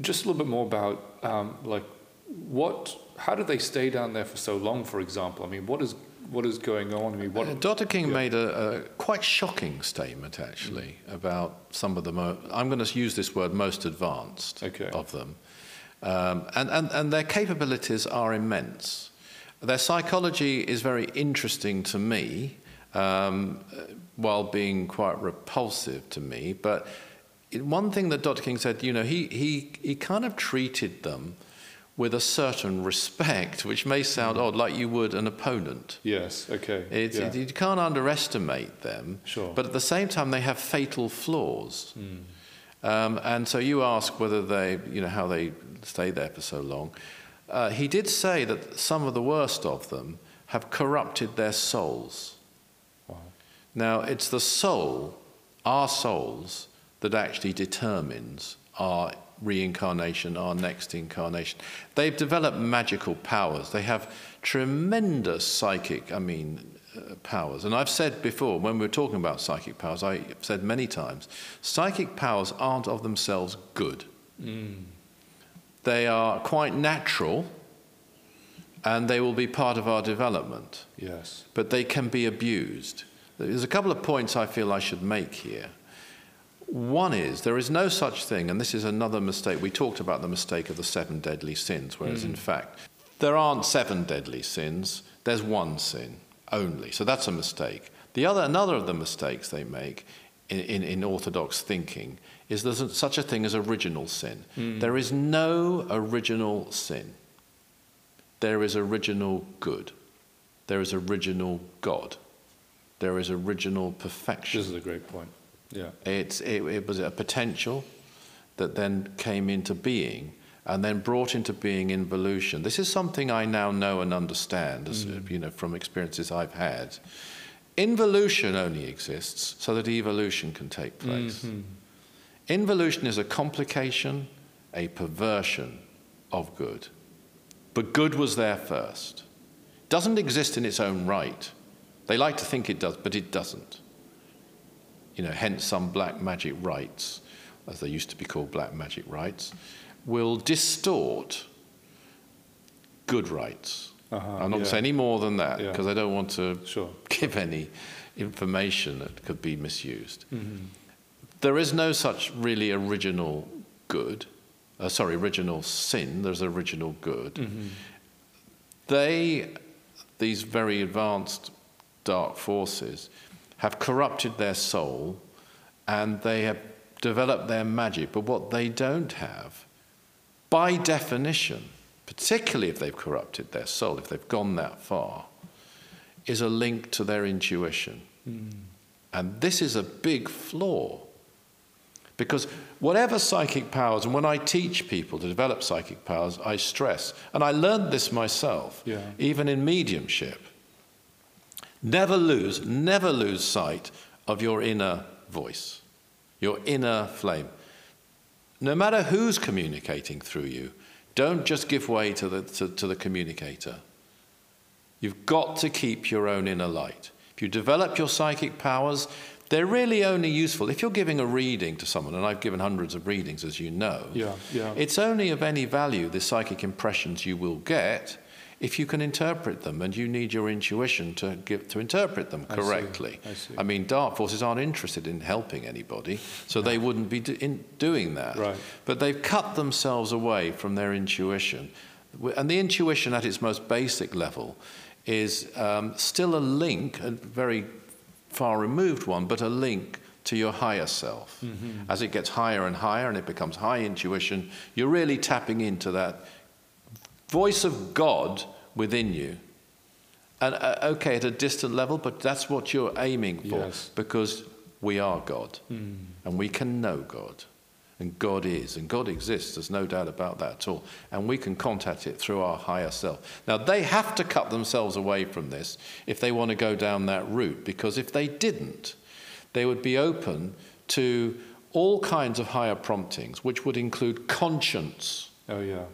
Speaker 3: just a little bit more about um, like what, how do they stay down there for so long? For example, I mean, what is what is going on? I mean, what?
Speaker 2: Uh, Dr. King made a, a quite shocking statement, actually, about some of the, mo- I'm going to use this word, most advanced
Speaker 3: Okay.
Speaker 2: of them. Um, and, and, and their capabilities are immense. Their psychology is very interesting to me, um, while being quite repulsive to me. But one thing that Dr. King said, you know, he, he, he kind of treated them with a certain respect, which may sound odd, like you would an opponent.
Speaker 3: yes. Okay.
Speaker 2: It's,
Speaker 3: yeah.
Speaker 2: it, you can't underestimate them,
Speaker 3: Sure.
Speaker 2: but at the same time, they have fatal flaws. Um, and so you ask whether they, you know, how they stay there for so long. Uh, he did say that some of the worst of them have corrupted their souls. Now, it's the soul, our souls, that actually determines our reincarnation, our next incarnation. They've developed magical powers. They have tremendous psychic, I mean, uh, powers. And I've said before, when we were talking about psychic powers, I've said many times, psychic powers aren't of themselves good. They are quite natural, and they will be part of our development
Speaker 3: Yes.
Speaker 2: but they can be abused. There's a couple of points I feel I should make here. One is there is no such thing, and this is another mistake. We talked about the mistake of the seven deadly sins, whereas in hmm. fact, there aren't seven deadly sins, there's one sin only. So that's a mistake. The other, another of the mistakes they make in, in, in Orthodox thinking is there's such a thing as original sin. Hmm. There is no original sin. There is original good. There is original God. There is original perfection.
Speaker 3: This is a great point. Yeah.
Speaker 2: It's, it, it was a potential that then came into being and then brought into being involution. This is something I now know and understand, as, mm. you know, from experiences I've had. Involution only exists so that evolution can take place. Mm-hmm. Involution is a complication, a perversion of good. But good was there first. Doesn't exist in its own right. They like to think it does, but it doesn't. You know, hence some black magic rites, as they used to be called black magic rites, will distort good rights.
Speaker 3: Uh-huh,
Speaker 2: I'm not going
Speaker 3: yeah.
Speaker 2: to say any more than that
Speaker 3: Yeah.
Speaker 2: because I don't want to
Speaker 3: Sure.
Speaker 2: give any information that could be misused.
Speaker 3: Mm-hmm.
Speaker 2: There is no such really original good, uh, sorry, original sin. There's original good.
Speaker 3: Mm-hmm.
Speaker 2: They, these very advanced dark forces, have corrupted their soul and they have developed their magic. But what they don't have, by definition, particularly if they've corrupted their soul, if they've gone that far, is a link to their intuition. Hmm. And this is a big flaw. Because whatever psychic powers, and when I teach people to develop psychic powers, I stress, and I learned this myself,
Speaker 3: Yeah.
Speaker 2: even in mediumship, never lose, never lose sight of your inner voice, your inner flame. No matter who's communicating through you, don't just give way to the, to, to the communicator. You've got to keep your own inner light. If you develop your psychic powers, they're really only useful. If you're giving a reading to someone, and I've given hundreds of readings, as you know,
Speaker 3: Yeah, yeah.
Speaker 2: it's only of any value, the psychic impressions you will get, if you can interpret them, and you need your intuition to, give, to interpret them correctly.
Speaker 3: I see. I see.
Speaker 2: I mean, dark forces aren't interested in helping anybody, so they wouldn't be do, in doing that.
Speaker 3: Right.
Speaker 2: But they've cut themselves away from their intuition. And the intuition at its most basic level is um, still a link, a very far removed one, but a link to your higher self. As it gets higher and higher and it becomes high intuition, you're really tapping into that voice of God within you. And uh, okay, at a distant level, but that's what you're aiming for
Speaker 3: Yes.
Speaker 2: because we are God and we can know God. And God is, and God exists, there's no doubt about that at all. And we can contact it through our higher self. Now, they have to cut themselves away from this if they want to go down that route, because if they didn't, they would be open to all kinds of higher promptings, which would include conscience,
Speaker 3: Oh, yeah.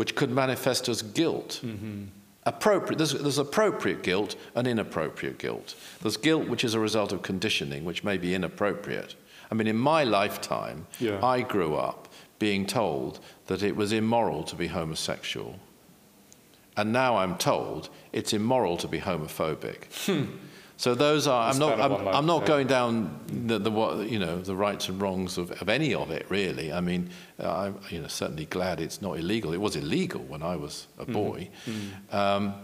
Speaker 2: Which could manifest as guilt. Mm-hmm. Appropriate, there's, there's appropriate guilt and inappropriate guilt. There's guilt which is a result of conditioning, which may be inappropriate. I mean, in my lifetime,
Speaker 3: Yeah.
Speaker 2: I grew up being told that it was immoral to be homosexual. And now I'm told it's immoral to be homophobic. Hmm. So those are. I'm not. I'm, I'm not going down the, the what you know the rights and wrongs of, of any of it really. I mean, uh, I'm you know certainly glad it's not illegal. It was illegal when I was a
Speaker 3: Mm-hmm.
Speaker 2: boy. Um,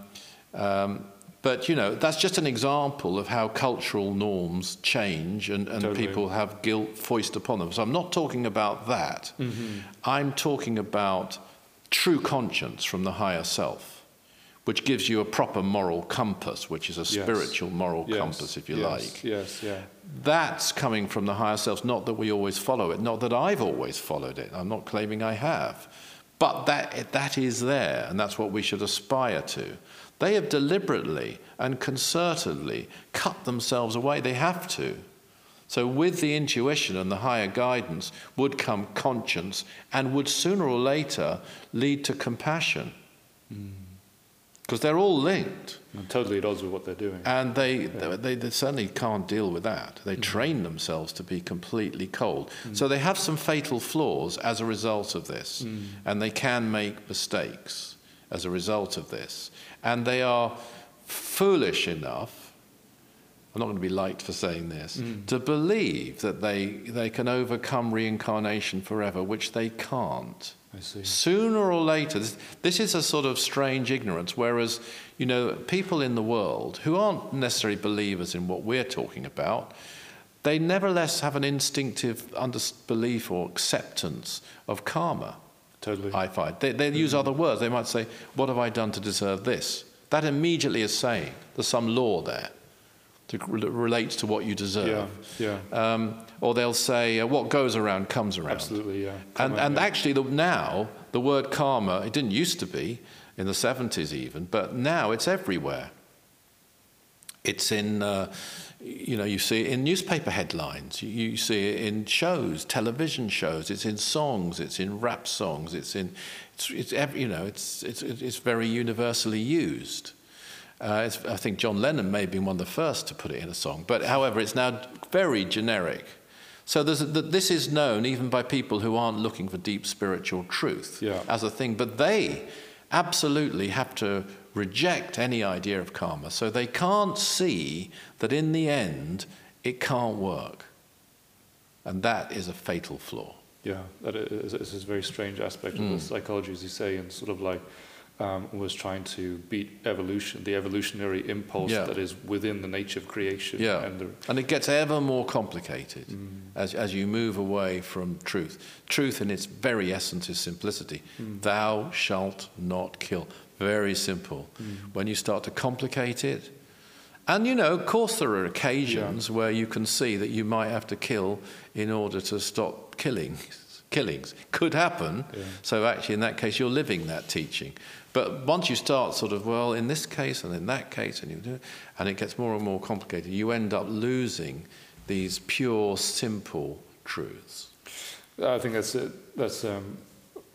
Speaker 2: um, but you know that's just an example of how cultural norms change and, and
Speaker 3: Totally.
Speaker 2: people have guilt foisted upon them. So I'm not talking about that.
Speaker 3: Mm-hmm.
Speaker 2: I'm talking about true conscience from the higher self, which gives you a proper moral compass, which is a
Speaker 3: Yes.
Speaker 2: spiritual moral
Speaker 3: Yes,
Speaker 2: compass, if you
Speaker 3: yes,
Speaker 2: like.
Speaker 3: Yes, yeah.
Speaker 2: That's coming from the higher self, not that we always follow it, not that I've always followed it. I'm not claiming I have. But that, that is there, and that's what we should aspire to. They have deliberately and concertedly cut themselves away. They have to. So, with the intuition and the higher guidance would come conscience and would sooner or later lead to compassion. Hmm. Because they're all linked.
Speaker 3: And totally at odds with what they're doing.
Speaker 2: And they, they, they certainly can't deal with that. They mm. train themselves to be completely cold. So they have some fatal flaws as a result of this. Mm. And they can make mistakes as a result of this. And they are foolish enough, I'm not going to be liked for saying this, mm. to believe that they, they can overcome reincarnation forever, which they can't. Sooner or later, this, this is a sort of strange ignorance, whereas, you know, people in the world who aren't necessarily believers in what we're talking about, they nevertheless have an instinctive belief or acceptance of karma.
Speaker 3: Totally.
Speaker 2: I find. They, they use mm-hmm. other words. They might say, What have I done to deserve this? That immediately is saying there's some law there to relate to what you deserve.
Speaker 3: Yeah, yeah. Um,
Speaker 2: or they'll say, uh, "What goes around comes around."
Speaker 3: Absolutely, yeah.
Speaker 2: Come and
Speaker 3: on,
Speaker 2: and
Speaker 3: yeah.
Speaker 2: actually, the, now the word karma it didn't used to be in the 70s even, but now it's everywhere. It's in, uh, you know, you see it in newspaper headlines. You, you see it in shows, television shows. It's in songs. It's in rap songs. It's in, it's, it's you know, it's, it's, it's very universally used. Uh, I think John Lennon may have been one of the first to put it in a song, but however, it's now very generic. So a, this is known even by people who aren't looking for deep spiritual truth
Speaker 3: yeah.
Speaker 2: as a thing, but they absolutely have to reject any idea of karma. So they can't see that in the end it can't work. And that is a fatal flaw.
Speaker 3: Yeah, that is, is a very strange aspect of mm. the psychology, as you say, and sort of like um, was trying to beat evolution, the evolutionary impulse yeah. that is within the nature of creation.
Speaker 2: Yeah.
Speaker 3: And, the,
Speaker 2: and it gets ever more complicated mm. as, as you move away from truth. Truth, in its very essence, is simplicity. Mm. Thou shalt not kill. Very simple. Mm. When you start to complicate it, and you know, of course, there are occasions yeah. where you can see that you might have to kill in order to stop killing. Killings could happen. So, actually, in that case, you're living that teaching. But once you start sort of, well, in this case and in that case, and, you do, and it gets more and more complicated, you end up losing these pure, simple truths.
Speaker 3: I think that's it. That's um,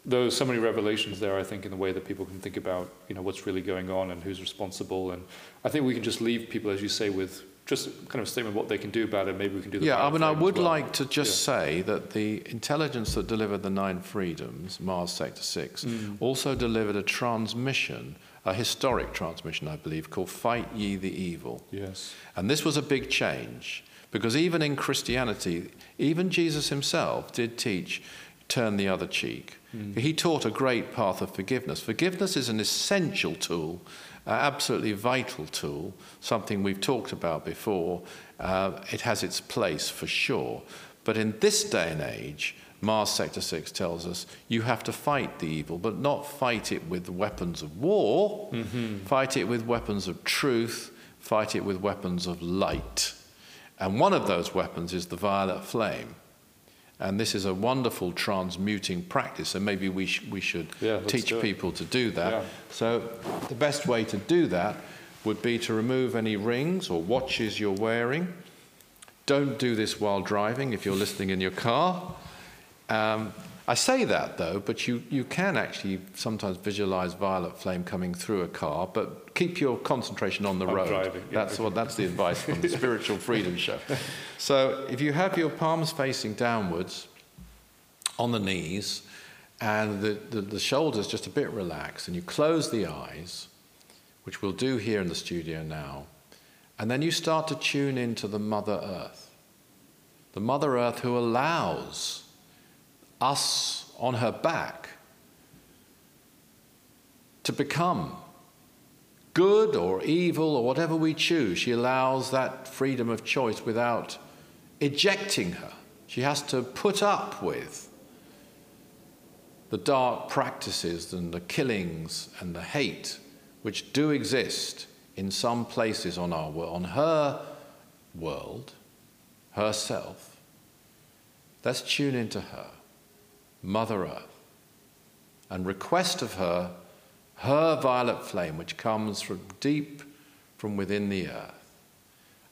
Speaker 3: there's so many revelations there. I think in the way that people can think about, you know, what's really going on and who's responsible. And I think we can just leave people, as you say, with just kind of a statement of what they can do about it. Maybe we can do the
Speaker 2: Yeah, I mean, I would
Speaker 3: well.
Speaker 2: like to just yeah. say that the intelligence that delivered the Nine Freedoms, Mars Sector 6, mm. also delivered a transmission, a historic transmission, I believe, called Fight Ye the Evil.
Speaker 3: Yes.
Speaker 2: And this was a big change because even in Christianity, even Jesus himself did teach turn the other cheek. Mm. He taught a great path of forgiveness. Forgiveness is an essential tool absolutely vital tool, something we've talked about before. Uh, it has its place for sure. But in this day and age, Mars Sector 6 tells us you have to fight the evil, but not fight it with weapons of war, mm-hmm. fight it with weapons of truth, fight it with weapons of light. And one of those weapons is the violet flame. And this is a wonderful transmuting practice, and maybe we, sh- we should
Speaker 3: yeah,
Speaker 2: teach people to do that.
Speaker 3: Yeah.
Speaker 2: So, the best way to do that would be to remove any rings or watches you're wearing. Don't do this while driving if you're listening in your car. Um, I say that though, but you, you can actually sometimes visualize violet flame coming through a car, but keep your concentration on the
Speaker 3: I'm
Speaker 2: road.
Speaker 3: Driving,
Speaker 2: yeah, that's, what, that's the advice from the Spiritual Freedom Show. So if you have your palms facing downwards on the knees and the, the, the shoulders just a bit relaxed, and you close the eyes, which we'll do here in the studio now, and then you start to tune into the Mother Earth. The Mother Earth who allows us on her back to become good or evil or whatever we choose. She allows that freedom of choice without ejecting her. She has to put up with the dark practices and the killings and the hate which do exist in some places on our world, on her world, herself. Let's tune into her. Mother Earth, and request of her her violet flame, which comes from deep from within the earth.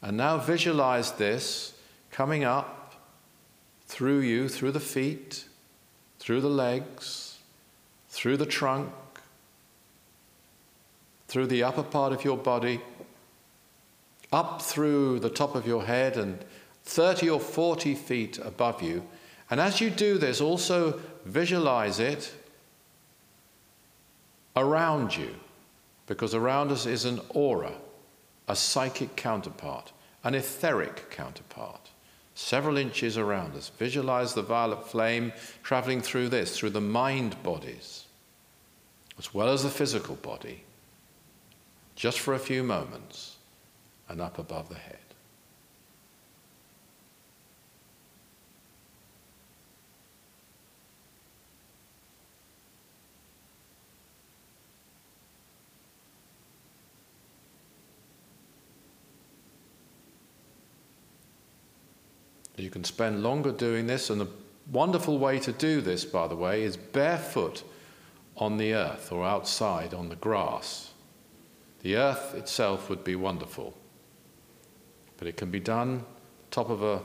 Speaker 2: And now visualize this coming up through you, through the feet, through the legs, through the trunk, through the upper part of your body, up through the top of your head, and 30 or 40 feet above you and as you do this, also visualize it around you, because around us is an aura, a psychic counterpart, an etheric counterpart, several inches around us. Visualize the violet flame traveling through this, through the mind bodies, as well as the physical body, just for a few moments, and up above the head. You can spend longer doing this, and the wonderful way to do this, by the way, is barefoot on the earth or outside on the grass. The earth itself would be wonderful, but it can be done top of a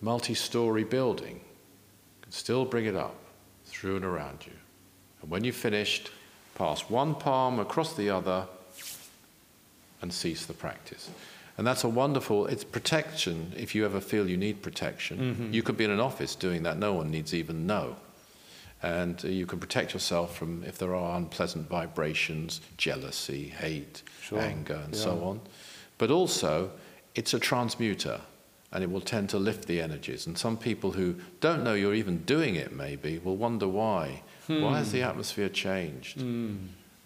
Speaker 2: multi story building. You can still bring it up through and around you. And when you've finished, pass one palm across the other and cease the practice. And that's a wonderful, it's protection if you ever feel you need protection. Mm-hmm. You could be in an office doing that, no one needs even know. And uh, you can protect yourself from if there are unpleasant vibrations, jealousy, hate, sure. anger, and yeah. so on. But also, it's a transmuter and it will tend to lift the energies. And some people who don't know you're even doing it, maybe, will wonder why. Hmm. Why has the atmosphere changed? Hmm.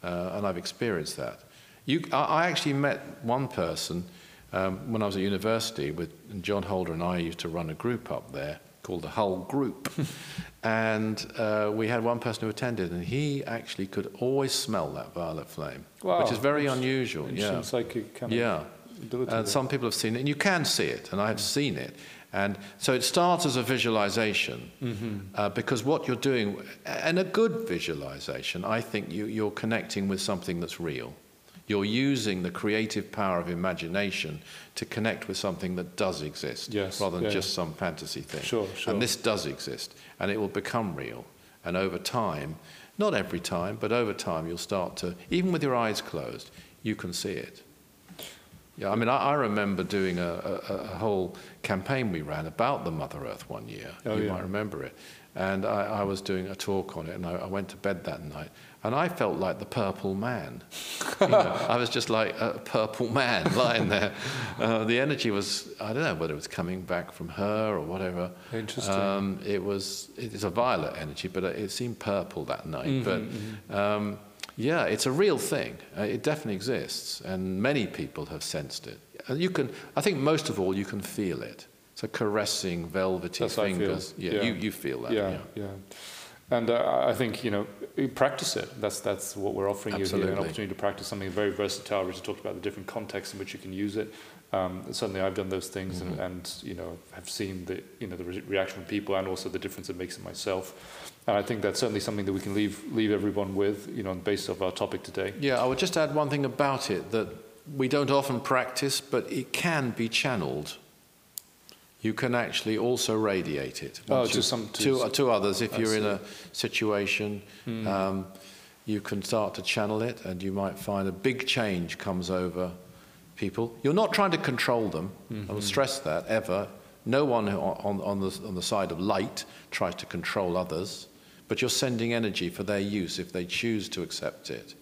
Speaker 2: Uh, and I've experienced that. You, I, I actually met one person um, when I was at university with John Holder and I used to run a group up there called the Hull Group. and uh, we had one person who attended, and he actually could always smell that violet flame, wow. which is very unusual. Yeah.
Speaker 3: Psychic kind
Speaker 2: yeah. And some people have seen it, and you can see it, and I've mm. seen it. And so it starts as a visualization mm-hmm. uh, because what you're doing, and a good visualization, I think you, you're connecting with something that's real. You're using the creative power of imagination to connect with something that does exist
Speaker 3: yes,
Speaker 2: rather than
Speaker 3: yeah.
Speaker 2: just some fantasy thing.
Speaker 3: Sure, sure.
Speaker 2: And this does exist, and it will become real. And over time, not every time, but over time, you'll start to, even with your eyes closed, you can see it. Yeah, I mean, I, I remember doing a, a, a, whole campaign we ran about the Mother Earth one year. Oh, you yeah. might remember it. And I, I, was doing a talk on it, and I, I went to bed that night. And I felt like the purple man. you know, I was just like a purple man lying there. Uh, the energy was, I don't know whether it was coming back from her or whatever.
Speaker 3: Interesting. Um,
Speaker 2: it was, it's a violet energy, but it seemed purple that night. Mm-hmm, but mm-hmm. Um, yeah, it's a real thing. Uh, it definitely exists. And many people have sensed it. You can, I think most of all, you can feel it. It's a caressing, velvety
Speaker 3: That's
Speaker 2: fingers.
Speaker 3: Yeah,
Speaker 2: yeah, You, you feel that.
Speaker 3: Yeah, yeah. yeah. And uh, I think, you know, practice it. That's, that's what we're offering
Speaker 2: Absolutely.
Speaker 3: you here, an opportunity to practice something very versatile. We just talked about the different contexts in which you can use it. Um, certainly I've done those things mm-hmm. and, and, you know, have seen the, you know, the re- reaction from people and also the difference it makes in myself. And I think that's certainly something that we can leave, leave everyone with, you know, on the basis of our topic today.
Speaker 2: Yeah, I would just add one thing about it that we don't often practice, but it can be channeled you can actually also radiate it.
Speaker 3: Oh, to some
Speaker 2: to, to, to others. If I you're see. in a situation, mm. um, you can start to channel it, and you might find a big change comes over people. You're not trying to control them. Mm-hmm. I will stress that ever. No one on, on, the, on the side of light tries to control others, but you're sending energy for their use if they choose to accept it.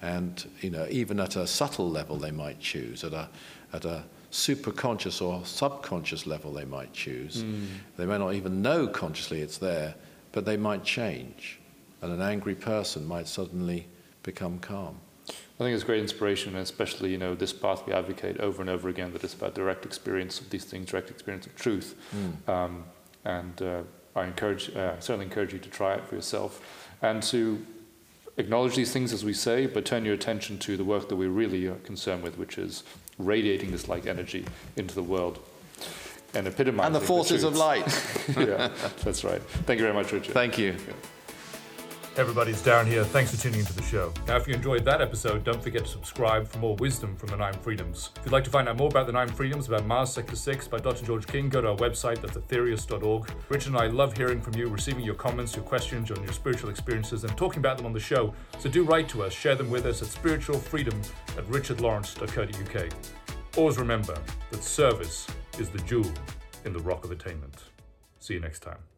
Speaker 2: And you know, even at a subtle level, they might choose at a at a superconscious or subconscious level they might choose. Mm. They may not even know consciously it's there, but they might change. And an angry person might suddenly become calm.
Speaker 3: I think it's great inspiration, and especially you know this path we advocate over and over again that it's about direct experience of these things, direct experience of truth. Mm. Um, and uh, I encourage, uh, certainly encourage you to try it for yourself, and to acknowledge these things as we say, but turn your attention to the work that we're really uh, concerned with, which is radiating this light energy into the world and epitomizing
Speaker 2: and the forces
Speaker 3: the
Speaker 2: of light.
Speaker 3: yeah, that's right. Thank you very much, Richard.
Speaker 2: Thank you.
Speaker 4: Everybody's down here. Thanks for tuning into the show. Now, if you enjoyed that episode, don't forget to subscribe for more wisdom from the Nine Freedoms. If you'd like to find out more about the Nine Freedoms, about Mars Sector 6 by Dr. George King, go to our website, that's aetherius.org. Richard and I love hearing from you, receiving your comments, your questions on your spiritual experiences, and talking about them on the show. So do write to us, share them with us at spiritualfreedom at richardlawrence.co.uk. Always remember that service is the jewel in the rock of attainment. See you next time.